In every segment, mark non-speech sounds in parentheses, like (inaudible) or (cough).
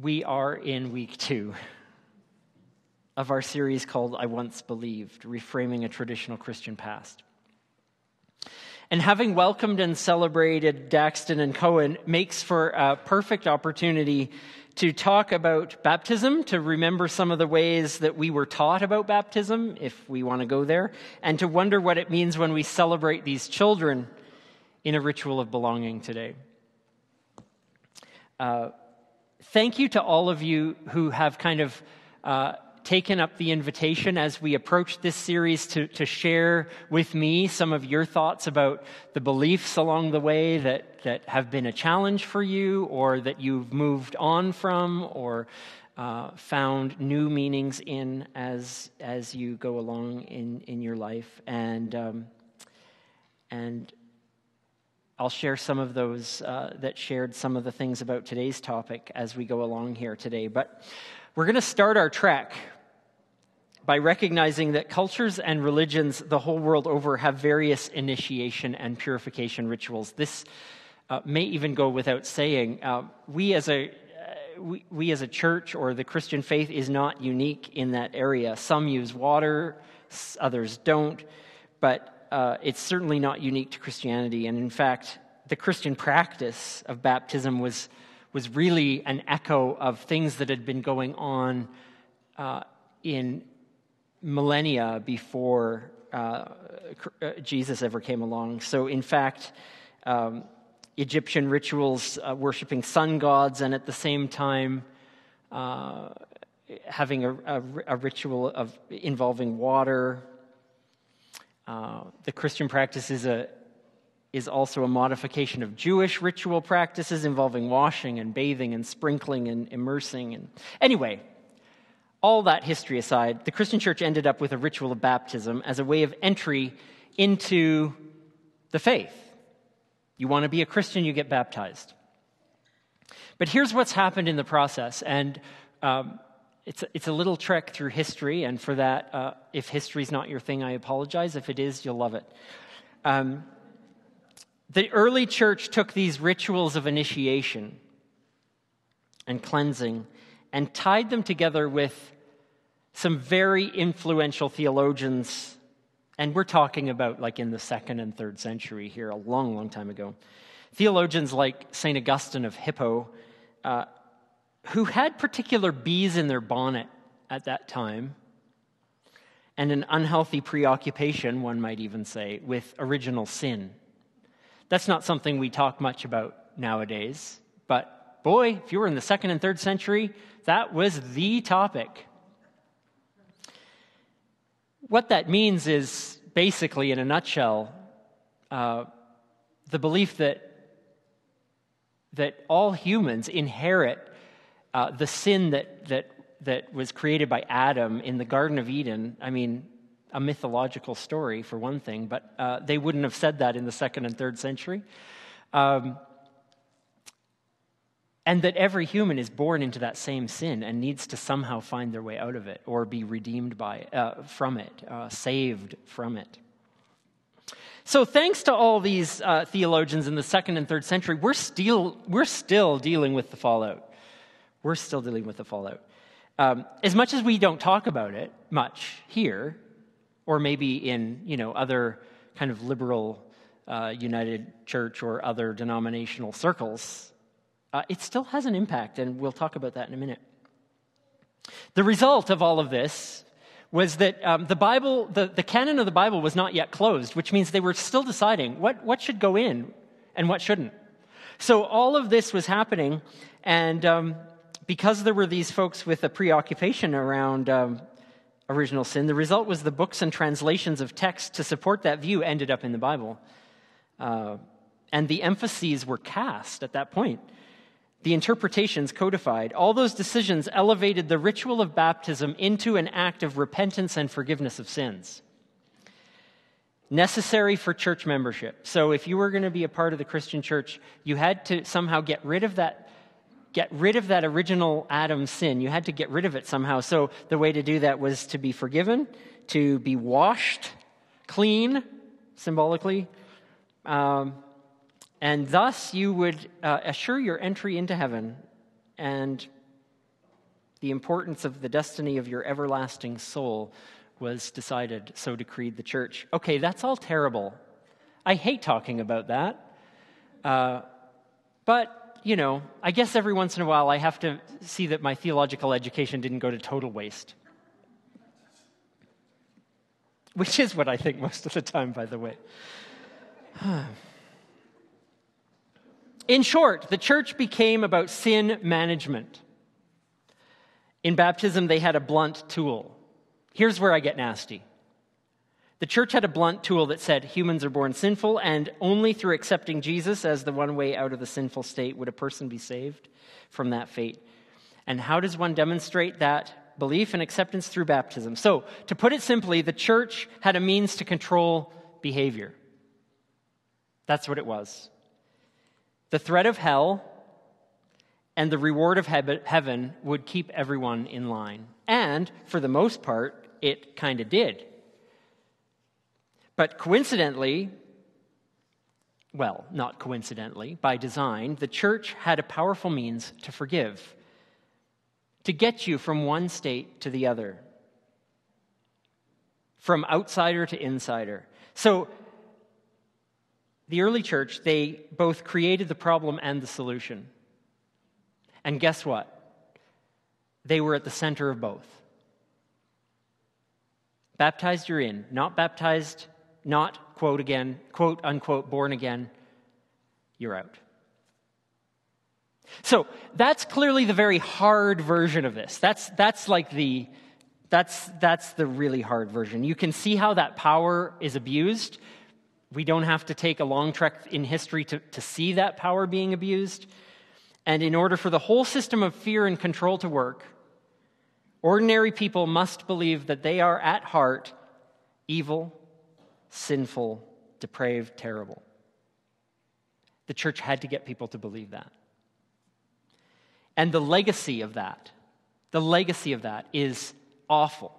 we are in week two of our series called I Once Believed Reframing a Traditional Christian Past. And having welcomed and celebrated Daxton and Cohen makes for a perfect opportunity to talk about baptism, to remember some of the ways that we were taught about baptism, if we want to go there, and to wonder what it means when we celebrate these children in a ritual of belonging today. Uh, thank you to all of you who have kind of uh, taken up the invitation as we approach this series to, to share with me some of your thoughts about the beliefs along the way that, that have been a challenge for you or that you've moved on from or uh, found new meanings in as, as you go along in, in your life. And, um, and I'll share some of those uh, that shared some of the things about today's topic as we go along here today. But we're going to start our trek by recognizing that cultures and religions the whole world over have various initiation and purification rituals. This uh, may even go without saying. Uh, we as a uh, we, we as a church or the Christian faith is not unique in that area. Some use water, others don't, but uh, it's certainly not unique to Christianity. And in fact, the Christian practice of baptism was, was really an echo of things that had been going on uh, in millennia before uh, uh Jesus ever came along. So, in fact, um, Egyptian rituals uh, worshiping sun gods and at the same time uh, having a, a, a, ritual of involving water uh, the Christian practice is, a, is also a modification of Jewish ritual practices involving washing and bathing and sprinkling and immersing. And anyway, all that history aside, the Christian church ended up with a ritual of baptism as a way of entry into the faith. You want to be a Christian, you get baptized. But here's what's happened in the process, and um, it's a, it's a little trek through history, and for that, uh, if history's not your thing, I apologize. If it is, you'll love it. Um, the early church took these rituals of initiation and cleansing and tied them together with some very influential theologians. And we're talking about like in the second and third century here, a long, long time ago. Theologians like St. Augustine of Hippo, uh, who had particular bees in their bonnet at that time and an unhealthy preoccupation, one might even say, with original sin. That's not something we talk much about nowadays, but boy, if you were in the second and third century, that was the topic. What that means is basically, in a nutshell, uh, the belief that, that all humans inherit uh, the sin that, that, that was created by Adam in the Garden of Eden, I mean, a mythological story for one thing, but uh, they wouldn't have said that in the second and third century. Um, and that every human is born into that same sin and needs to somehow find their way out of it or be redeemed by uh, from it, uh, saved from it. So, thanks to all these uh, theologians in the second and third century, we're still, we're still dealing with the fallout we're still dealing with the fallout. Um, as much as we don't talk about it much here, or maybe in you know other kind of liberal uh, United Church or other denominational circles, uh, it still has an impact, and we'll talk about that in a minute. The result of all of this was that um, the Bible, the, the canon of the Bible was not yet closed, which means they were still deciding what, what should go in and what shouldn't. So all of this was happening, and um, because there were these folks with a preoccupation around um, original sin, the result was the books and translations of text to support that view ended up in the Bible. Uh, and the emphases were cast at that point. The interpretations codified. All those decisions elevated the ritual of baptism into an act of repentance and forgiveness of sins. Necessary for church membership. So, if you were going to be a part of the Christian church, you had to somehow get rid of that get rid of that original Adam sin. You had to get rid of it somehow. So the way to do that was to be forgiven, to be washed clean, symbolically, um, and thus you would uh, assure your entry into heaven and The importance of the destiny of your everlasting soul was decided, so decreed the church. Okay, that's all terrible. I hate talking about that. Uh, but, you know, I guess every once in a while I have to see that my theological education didn't go to total waste. Which is what I think most of the time, by the way. (sighs) In short, the church became about sin management. In baptism, they had a blunt tool. Here's where I get nasty. The church had a blunt tool that said humans are born sinful, and only through accepting Jesus as the one way out of the sinful state would a person be saved from that fate. And how does one demonstrate that belief and acceptance through baptism? So, to put it simply, the church had a means to control behavior. That's what it was. The threat of hell and the reward of heaven would keep everyone in line. And for the most part, it kind of did. But coincidentally, well, not coincidentally, by design, the church had a powerful means to forgive, to get you from one state to the other, from outsider to insider. So, the early church, they both created the problem and the solution. And guess what? They were at the center of both. Baptized, you're in. Not baptized, not, quote again, quote unquote, born again, you're out. So that's clearly the very hard version of this. That's, that's like the, that's, that's the really hard version. You can see how that power is abused. We don't have to take a long trek in history to, to see that power being abused. And in order for the whole system of fear and control to work, ordinary people must believe that they are at heart evil, sinful, depraved, terrible. The church had to get people to believe that. And the legacy of that, the legacy of that is awful.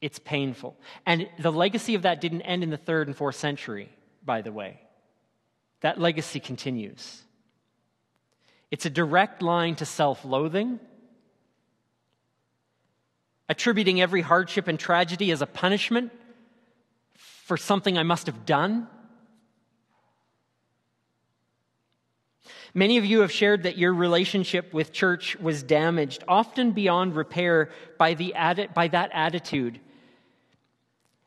It's painful. And the legacy of that didn't end in the third and fourth century, by the way. That legacy continues. It's a direct line to self loathing, attributing every hardship and tragedy as a punishment for something I must have done. Many of you have shared that your relationship with church was damaged, often beyond repair, by, the by that attitude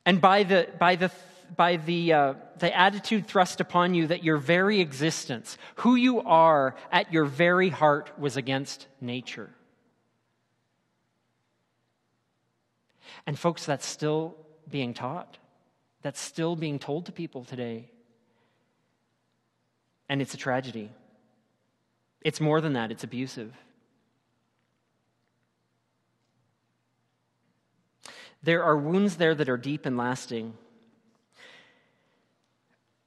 and by the, by the, by the, uh, the attitude thrust upon you that your very existence, who you are at your very heart, was against nature. And, folks, that's still being taught. That's still being told to people today. And it's a tragedy. It's more than that, it's abusive. There are wounds there that are deep and lasting.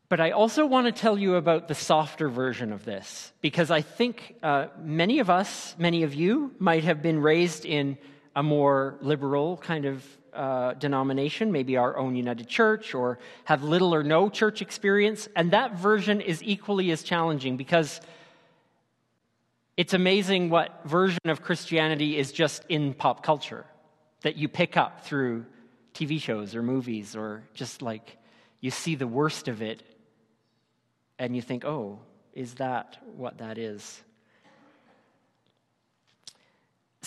But I also want to tell you about the softer version of this, because I think uh, many of us, many of you, might have been raised in a more liberal kind of uh, denomination, maybe our own United Church, or have little or no church experience. And that version is equally as challenging because it's amazing what version of Christianity is just in pop culture that you pick up through TV shows or movies, or just like you see the worst of it and you think, oh, is that what that is?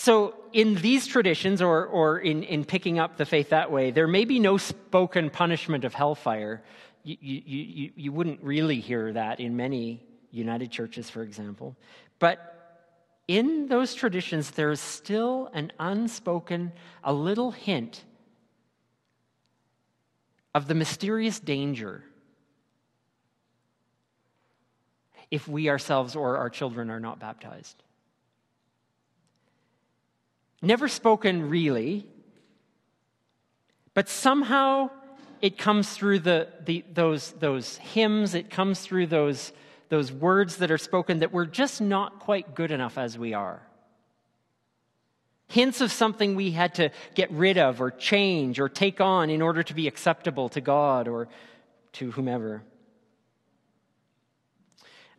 So, in these traditions, or, or in, in picking up the faith that way, there may be no spoken punishment of hellfire. You, you, you, you wouldn't really hear that in many United churches, for example. But in those traditions, there's still an unspoken, a little hint of the mysterious danger if we ourselves or our children are not baptized. Never spoken really, but somehow it comes through the, the, those, those hymns, it comes through those, those words that are spoken that we're just not quite good enough as we are. Hints of something we had to get rid of or change or take on in order to be acceptable to God or to whomever.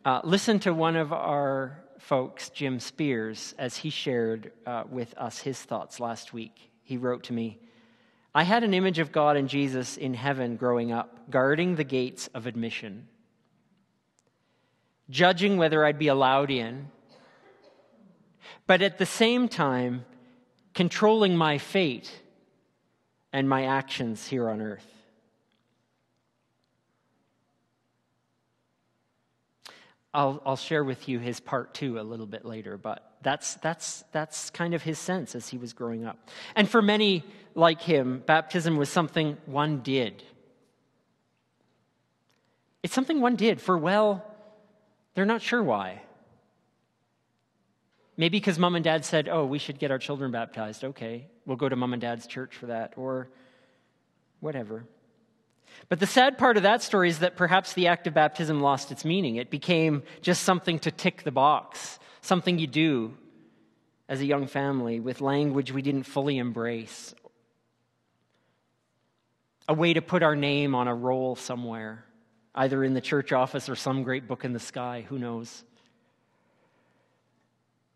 Uh, listen to one of our folks, Jim Spears, as he shared uh, with us his thoughts last week. He wrote to me I had an image of God and Jesus in heaven growing up, guarding the gates of admission, judging whether I'd be allowed in, but at the same time, controlling my fate and my actions here on earth. I'll, I'll share with you his part two a little bit later, but that's, that's, that's kind of his sense as he was growing up. And for many like him, baptism was something one did. It's something one did for, well, they're not sure why. Maybe because mom and dad said, oh, we should get our children baptized. Okay, we'll go to mom and dad's church for that, or whatever. But the sad part of that story is that perhaps the act of baptism lost its meaning. It became just something to tick the box, something you do as a young family with language we didn't fully embrace, a way to put our name on a roll somewhere, either in the church office or some great book in the sky, who knows.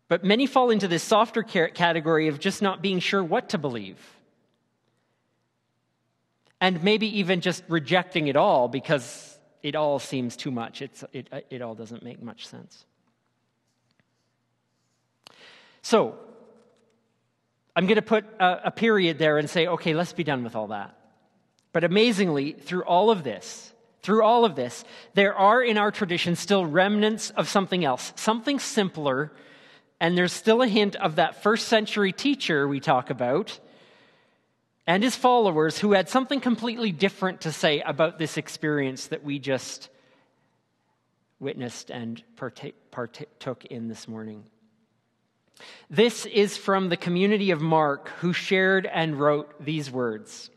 But many fall into this softer category of just not being sure what to believe and maybe even just rejecting it all because it all seems too much. It's, it, it all doesn't make much sense. So, I'm going to put a, a period there and say, okay, let's be done with all that. But amazingly, through all of this, through all of this, there are in our tradition still remnants of something else, something simpler, and there's still a hint of that first century teacher we talk about and his followers who had something completely different to say about this experience that we just witnessed and partook in this morning. This is from the community of Mark, who shared and wrote these words.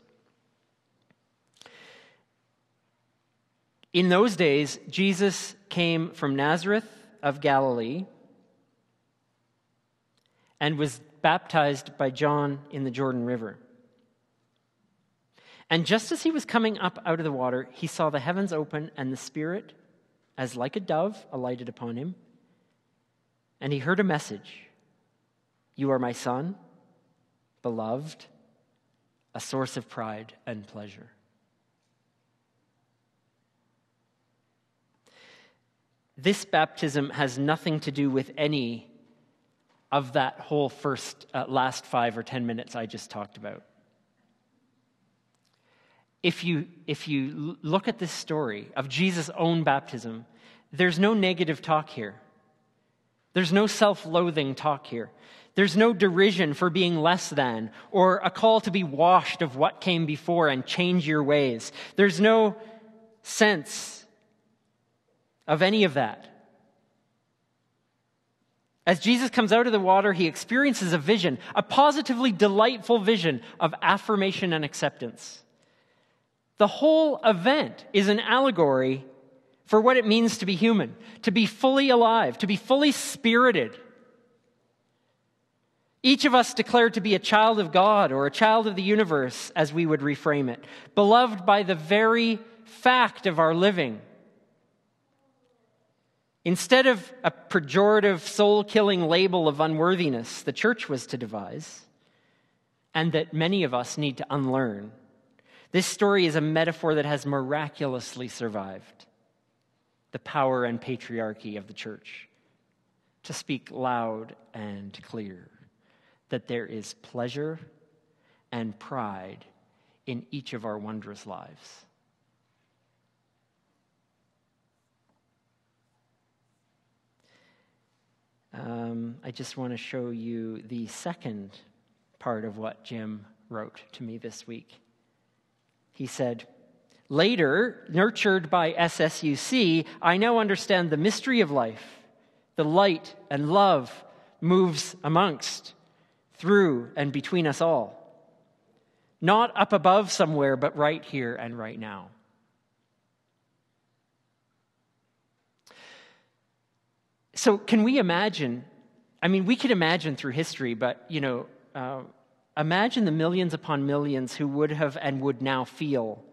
In those days, Jesus came from Nazareth of Galilee and was baptized by John in the Jordan River. And just as he was coming up out of the water, he saw the heavens open and the Spirit, as like a dove, alighted upon him. And he heard a message You are my son, beloved, a source of pride and pleasure. This baptism has nothing to do with any of that whole first, uh, last five or ten minutes I just talked about if you, if you look at this story of Jesus' own baptism, there's no negative talk here. There's no self loathing talk here. There's no derision for being less than or a call to be washed of what came before and change your ways. There's no sense of any of that. As Jesus comes out of the water, he experiences a vision, a positively delightful vision of affirmation and acceptance. The whole event is an allegory for what it means to be human, to be fully alive, to be fully spirited. Each of us declared to be a child of God or a child of the universe, as we would reframe it, beloved by the very fact of our living. Instead of a pejorative, soul killing label of unworthiness the church was to devise, and that many of us need to unlearn, this story is a metaphor that has miraculously survived the power and patriarchy of the church to speak loud and clear that there is pleasure and pride in each of our wondrous lives. Um, I just want to show you the second part of what Jim wrote to me this week he said. Later, nurtured by SSUC, I now understand the mystery of life. The light and love moves amongst, through, and between us all. Not up above somewhere, but right here and right now. So, can we imagine? I mean, we could imagine through history, but, you know, uh, Imagine the millions upon millions who would have and would now feel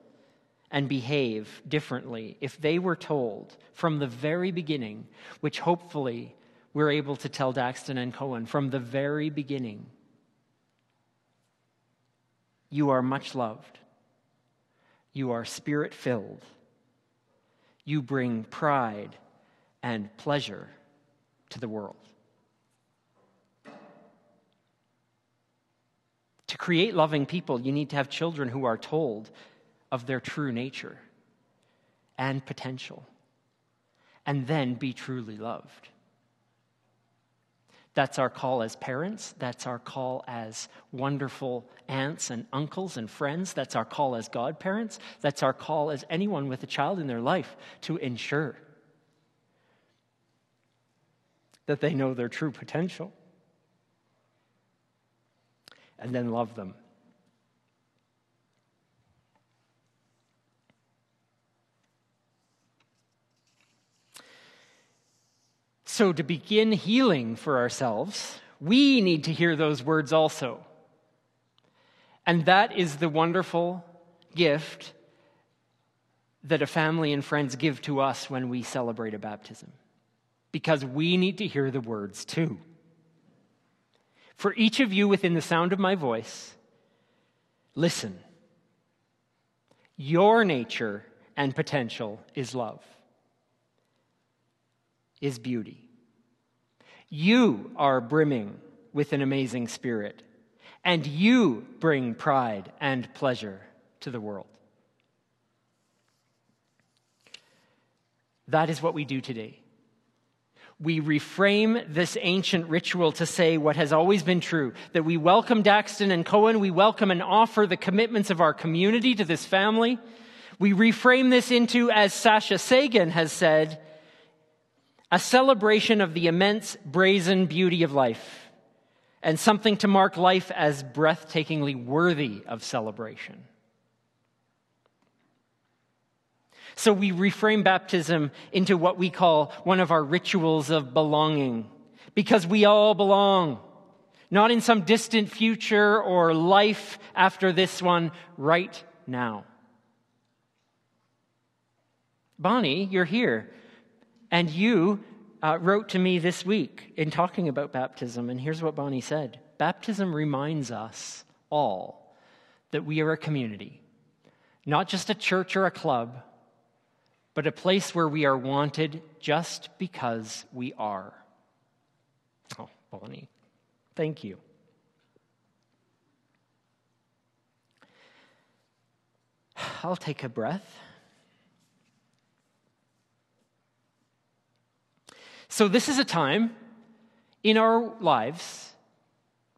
and behave differently if they were told from the very beginning, which hopefully we're able to tell Daxton and Cohen from the very beginning you are much loved, you are spirit filled, you bring pride and pleasure to the world. To create loving people, you need to have children who are told of their true nature and potential, and then be truly loved. That's our call as parents. That's our call as wonderful aunts and uncles and friends. That's our call as godparents. That's our call as anyone with a child in their life to ensure that they know their true potential and then love them. So, to begin healing for ourselves, we need to hear those words also. And that is the wonderful gift that a family and friends give to us when we celebrate a baptism. Because we need to hear the words too. For each of you within the sound of my voice, listen. Your nature and potential is love, is beauty. You are brimming with an amazing spirit, and you bring pride and pleasure to the world. That is what we do today we reframe this ancient ritual to say what has always been true that we welcome Daxton and Cohen, we welcome and offer the commitments of our community to this family. We reframe this into, as Sasha Sagan has said, a celebration of the immense brazen beauty of life and something to mark life as breathtakingly worthy of celebration. So we reframe baptism into what we call one of our rituals of belonging, because we all belong, not in some distant future or life after this one, right now. Bonnie, you're here, and you uh, wrote to me this week in talking about baptism, and here's what Bonnie said. Baptism reminds us all that we are a community, not just a church or a club but a place where we are wanted just because we are. Oh, Bonnie, thank you. I'll take a breath. So, this is a time in our lives,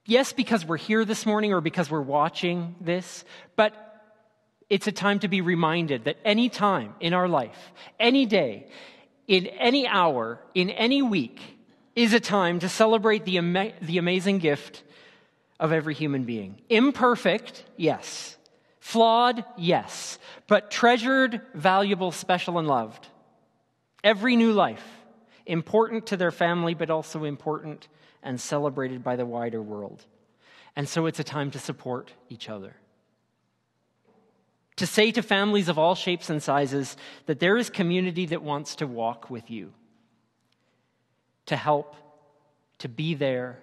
yes, because we're here this morning or because we're watching this, but it's a time to be reminded that any time in our life, any day, in any hour, in any week, is a time to celebrate the, ama- the amazing gift of every human being. Imperfect, yes. Flawed, yes. But treasured, valuable, special, and loved. Every new life, important to their family, but also important and celebrated by the wider world. And so it's a time to support each other to say to families of all shapes and sizes that there is community that wants to walk with you, to help, to be there,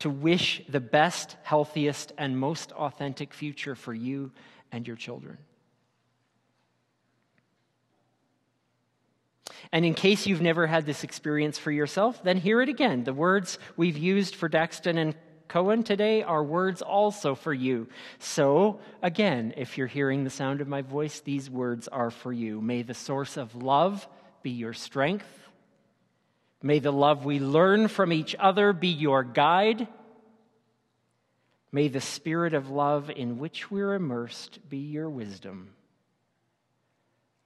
to wish the best, healthiest, and most authentic future for you and your children. And in case you've never had this experience for yourself, then hear it again. The words we've used for Daxton and Cohen today are words also for you. So, again, if you're hearing the sound of my voice, these words are for you. May the source of love be your strength. May the love we learn from each other be your guide. May the spirit of love in which we're immersed be your wisdom.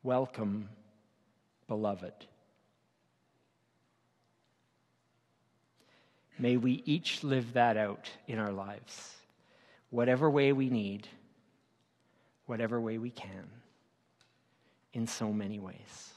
Welcome, beloved. May we each live that out in our lives, whatever way we need, whatever way we can, in so many ways.